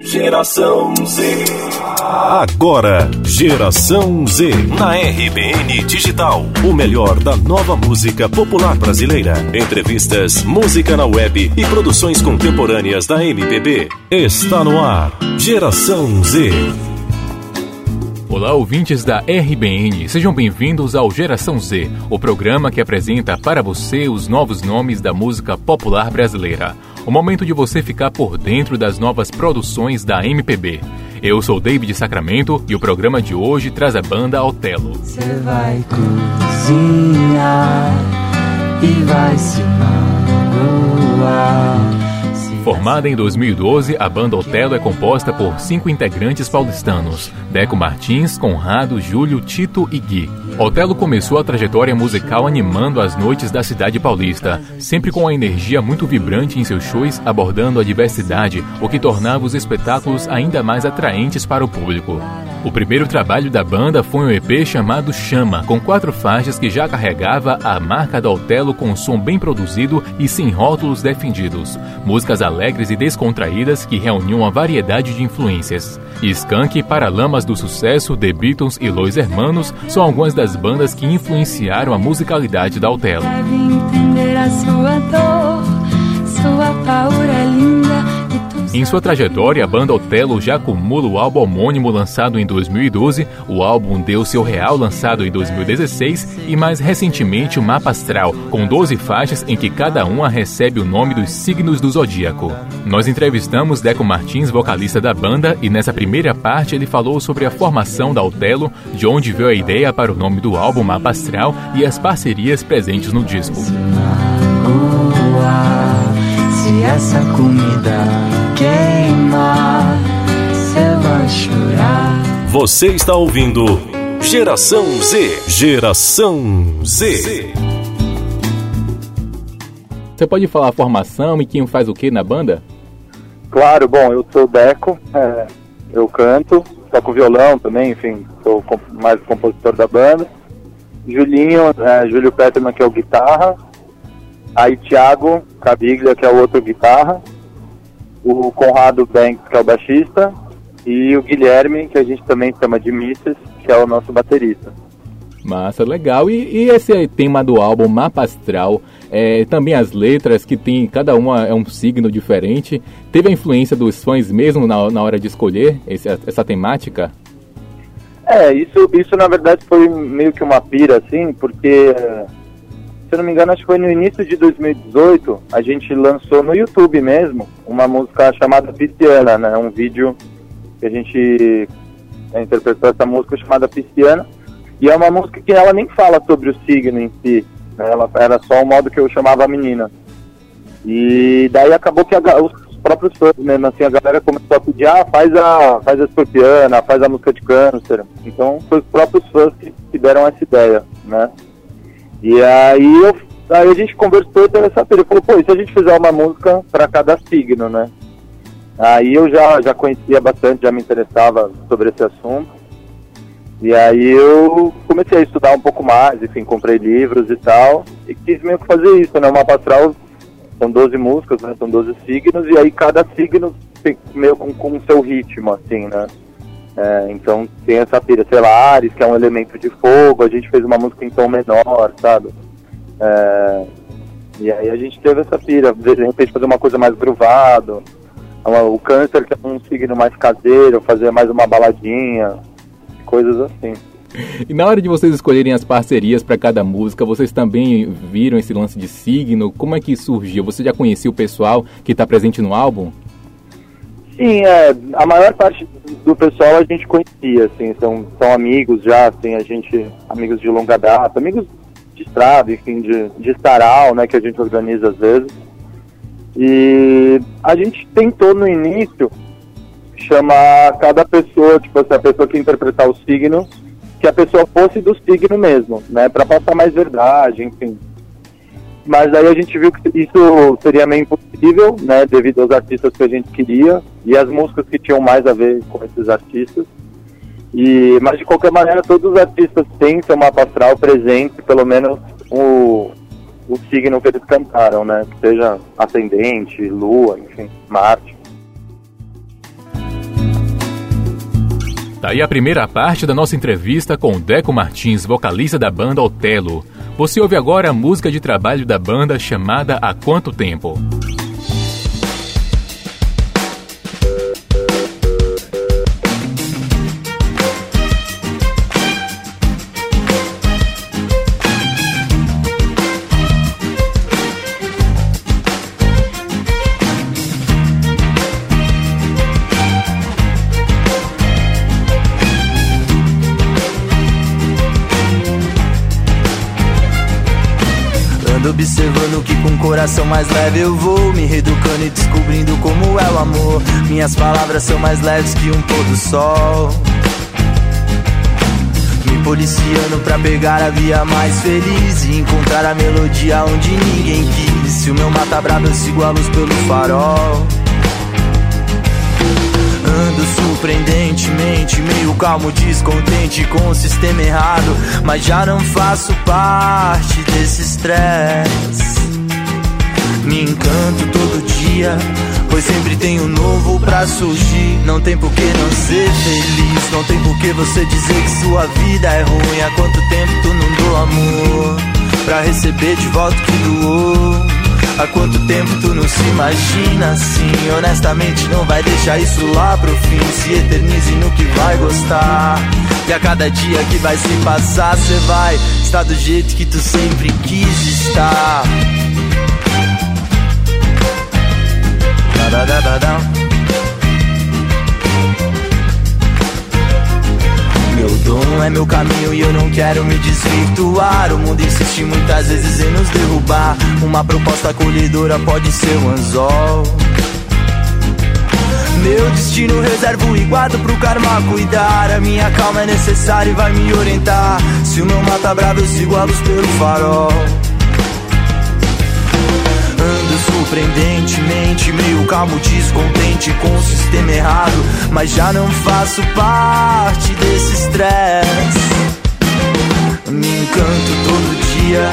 Geração Z. Agora, Geração Z. Na RBN Digital. O melhor da nova música popular brasileira. Entrevistas, música na web e produções contemporâneas da MPB. Está no ar. Geração Z. Olá, ouvintes da RBN, sejam bem-vindos ao Geração Z, o programa que apresenta para você os novos nomes da música popular brasileira. O momento de você ficar por dentro das novas produções da MPB. Eu sou David Sacramento e o programa de hoje traz a banda Otelo. Você vai cozinhar e vai se magoar. Formada em 2012, a banda Otelo é composta por cinco integrantes paulistanos: Deco Martins, Conrado, Júlio, Tito e Gui. Otelo começou a trajetória musical animando as noites da cidade paulista, sempre com a energia muito vibrante em seus shows, abordando a diversidade, o que tornava os espetáculos ainda mais atraentes para o público. O primeiro trabalho da banda foi um EP chamado Chama, com quatro faixas que já carregava a marca da Otelo com um som bem produzido e sem rótulos defendidos. Músicas alegres e descontraídas que reuniam uma variedade de influências. Skank, Paralamas do Sucesso, The Beatles e Los Hermanos são algumas das bandas que influenciaram a musicalidade da Otelo. Deve entender a sua dor, sua paura é linda em sua trajetória, a banda Otelo já acumula o álbum homônimo lançado em 2012, o álbum Deu Seu Real lançado em 2016 e mais recentemente o Mapa Astral, com 12 faixas em que cada uma recebe o nome dos signos do zodíaco. Nós entrevistamos Deco Martins, vocalista da banda, e nessa primeira parte ele falou sobre a formação da Otelo, de onde veio a ideia para o nome do álbum Mapa Astral e as parcerias presentes no disco. Se essa comida queimar, você vai chorar. Você está ouvindo Geração Z. Geração Z. Você pode falar a formação e quem faz o que na banda? Claro, bom, eu sou Deco, é, eu canto, toco violão também, enfim, sou mais compositor da banda. Julinho, é, Júlio Peterman, que é o guitarra. Aí Thiago Cabiglia, que é o outro guitarra o Conrado Banks, que é o baixista, e o Guilherme, que a gente também chama de Misses, que é o nosso baterista. Massa, legal. E, e esse tema do álbum, Mapa Astral, é, também as letras, que tem cada uma é um signo diferente. Teve a influência dos fãs mesmo na, na hora de escolher esse, essa temática? É, isso, isso na verdade foi meio que uma pira, assim, porque eu não me engano, acho que foi no início de 2018, a gente lançou no YouTube mesmo uma música chamada Pisciana, né? Um vídeo que a gente né, interpretou essa música chamada Pisciana. E é uma música que ela nem fala sobre o signo em si, né? Ela era só o modo que eu chamava a menina. E daí acabou que a, os próprios fãs, mesmo assim, a galera começou a pedir, ah, faz a, faz a escorpiana, faz a música de câncer. Então, foi os próprios fãs que, que deram essa ideia, né? E aí, eu, aí a gente conversou e teve essa Ele falou, pô, e se a gente fizer uma música para cada signo, né? Aí eu já, já conhecia bastante, já me interessava sobre esse assunto. E aí eu comecei a estudar um pouco mais, enfim, comprei livros e tal, e quis meio que fazer isso, né? Uma astral são 12 músicas, né? São 12 signos, e aí cada signo tem meio com, com o seu ritmo, assim, né? É, então tem essa pira, Ares, que é um elemento de fogo, a gente fez uma música em tom menor, sabe? É, e aí a gente teve essa pira, de repente fazer uma coisa mais gruvado, o câncer que é um signo mais caseiro, fazer mais uma baladinha, coisas assim. E na hora de vocês escolherem as parcerias para cada música, vocês também viram esse lance de signo? Como é que surgiu? Você já conhecia o pessoal que está presente no álbum? Sim, é, a maior parte do pessoal a gente conhecia, assim, são, são amigos já, assim, a gente, amigos de longa data, amigos de estrada, enfim, de, de sarau, né, que a gente organiza às vezes. E a gente tentou no início chamar cada pessoa, tipo assim, a pessoa que interpretar o signo, que a pessoa fosse do signo mesmo, né, para passar mais verdade, enfim. Mas aí a gente viu que isso seria meio impossível, né, devido aos artistas que a gente queria e as músicas que tinham mais a ver com esses artistas. E, mas de qualquer maneira, todos os artistas têm seu mapa astral presente, pelo menos o, o signo que eles cantaram, né? Seja ascendente, lua, enfim, Marte. Tá aí a primeira parte da nossa entrevista com Deco Martins, vocalista da banda Otelo. Você ouve agora a música de trabalho da banda chamada Há Quanto Tempo? Observando que com o coração mais leve eu vou Me reeducando e descobrindo como é o amor. Minhas palavras são mais leves que um pôr do sol. Me policiando pra pegar a via mais feliz E encontrar a melodia onde ninguém quis. Se o meu mata bravo eu sigo a luz pelo farol surpreendentemente, meio calmo, descontente com o sistema errado. Mas já não faço parte desse estresse. Me encanto todo dia, pois sempre tem um novo pra surgir. Não tem por que não ser feliz, não tem por que você dizer que sua vida é ruim. Há quanto tempo tu não dou amor pra receber de volta o que doou? Há quanto tempo tu não se imagina assim? Honestamente, não vai deixar isso lá pro fim. Se eternize no que vai gostar. E a cada dia que vai se passar, cê vai estar do jeito que tu sempre quis estar. Da, da, da, da, Meu é meu caminho e eu não quero me desvirtuar. O mundo insiste muitas vezes em nos derrubar. Uma proposta acolhedora pode ser um anzol. Meu destino reservo e guardo pro karma cuidar. A minha calma é necessária e vai me orientar. Se o meu mata bravo, eu sigo a luz pelo farol surpreendentemente meio calmo, descontente com o sistema errado, mas já não faço parte desse estresse. Me encanto todo dia,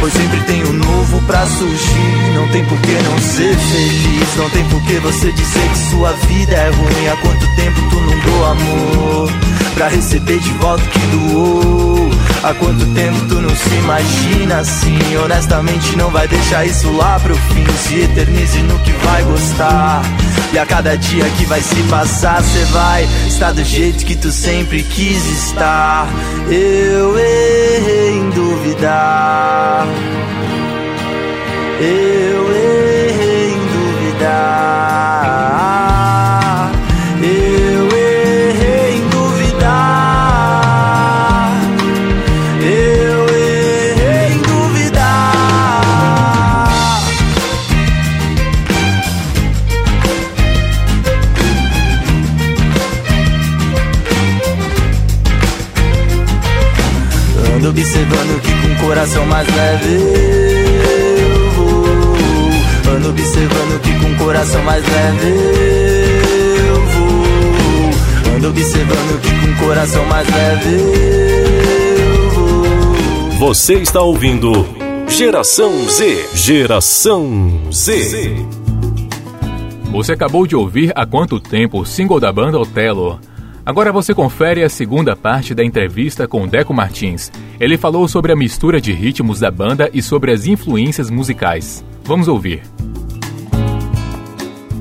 pois sempre tem um novo pra surgir. Não tem por que não ser feliz, não tem por que você dizer que sua vida é ruim. Há quanto tempo tu não dou amor pra receber de volta o que doou? Há quanto tempo tu não se imagina assim? Honestamente, não vai deixar isso lá pro fim. Se eternize no que vai gostar. E a cada dia que vai se passar, cê vai estar do jeito que tu sempre quis estar. Eu errei em duvidar. Eu errei coração mais leve eu vou. Ando observando que com o coração mais leve eu vou. Ando observando que com o coração mais leve eu vou. Você está ouvindo Geração Z. Geração Z. Você acabou de ouvir há quanto tempo o single da banda Otelo. Agora você confere a segunda parte da entrevista com Deco Martins. Ele falou sobre a mistura de ritmos da banda e sobre as influências musicais. Vamos ouvir.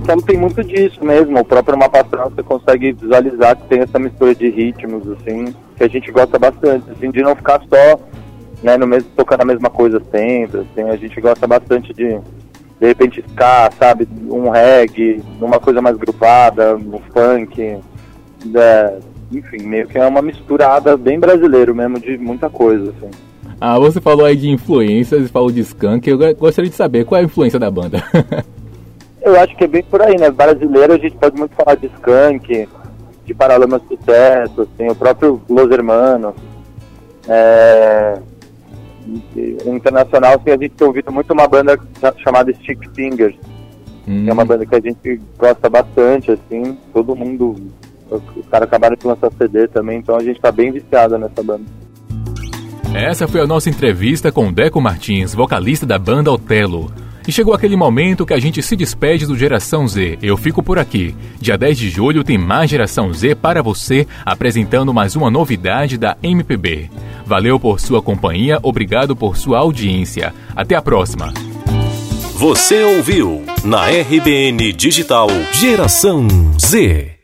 Então tem muito disso mesmo. O próprio Mapa Astral você consegue visualizar que tem essa mistura de ritmos, assim, que a gente gosta bastante, assim, de não ficar só né, no mesmo, tocando a mesma coisa sempre, assim, a gente gosta bastante de de repente ska, sabe, um reggae, uma coisa mais grupada, um funk, é, enfim, meio que é uma misturada bem brasileiro mesmo de muita coisa, assim. Ah, você falou aí de influências e falou de Skank, eu gostaria de saber qual é a influência da banda. eu acho que é bem por aí, né? Brasileiro a gente pode muito falar de Skank, de Paralamas Sucesso, assim, o próprio Los Hermanos. É... Internacional, assim, a gente tem ouvido muito uma banda chamada Stick Fingers, hum. que é uma hum. banda que a gente gosta bastante, assim, todo mundo os caras acabaram de lançar CD também, então a gente tá bem viciado nessa banda. Essa foi a nossa entrevista com Deco Martins, vocalista da banda Otelo. E chegou aquele momento que a gente se despede do Geração Z. Eu fico por aqui. Dia 10 de julho tem mais Geração Z para você, apresentando mais uma novidade da MPB. Valeu por sua companhia, obrigado por sua audiência. Até a próxima. Você ouviu na RBN Digital Geração Z.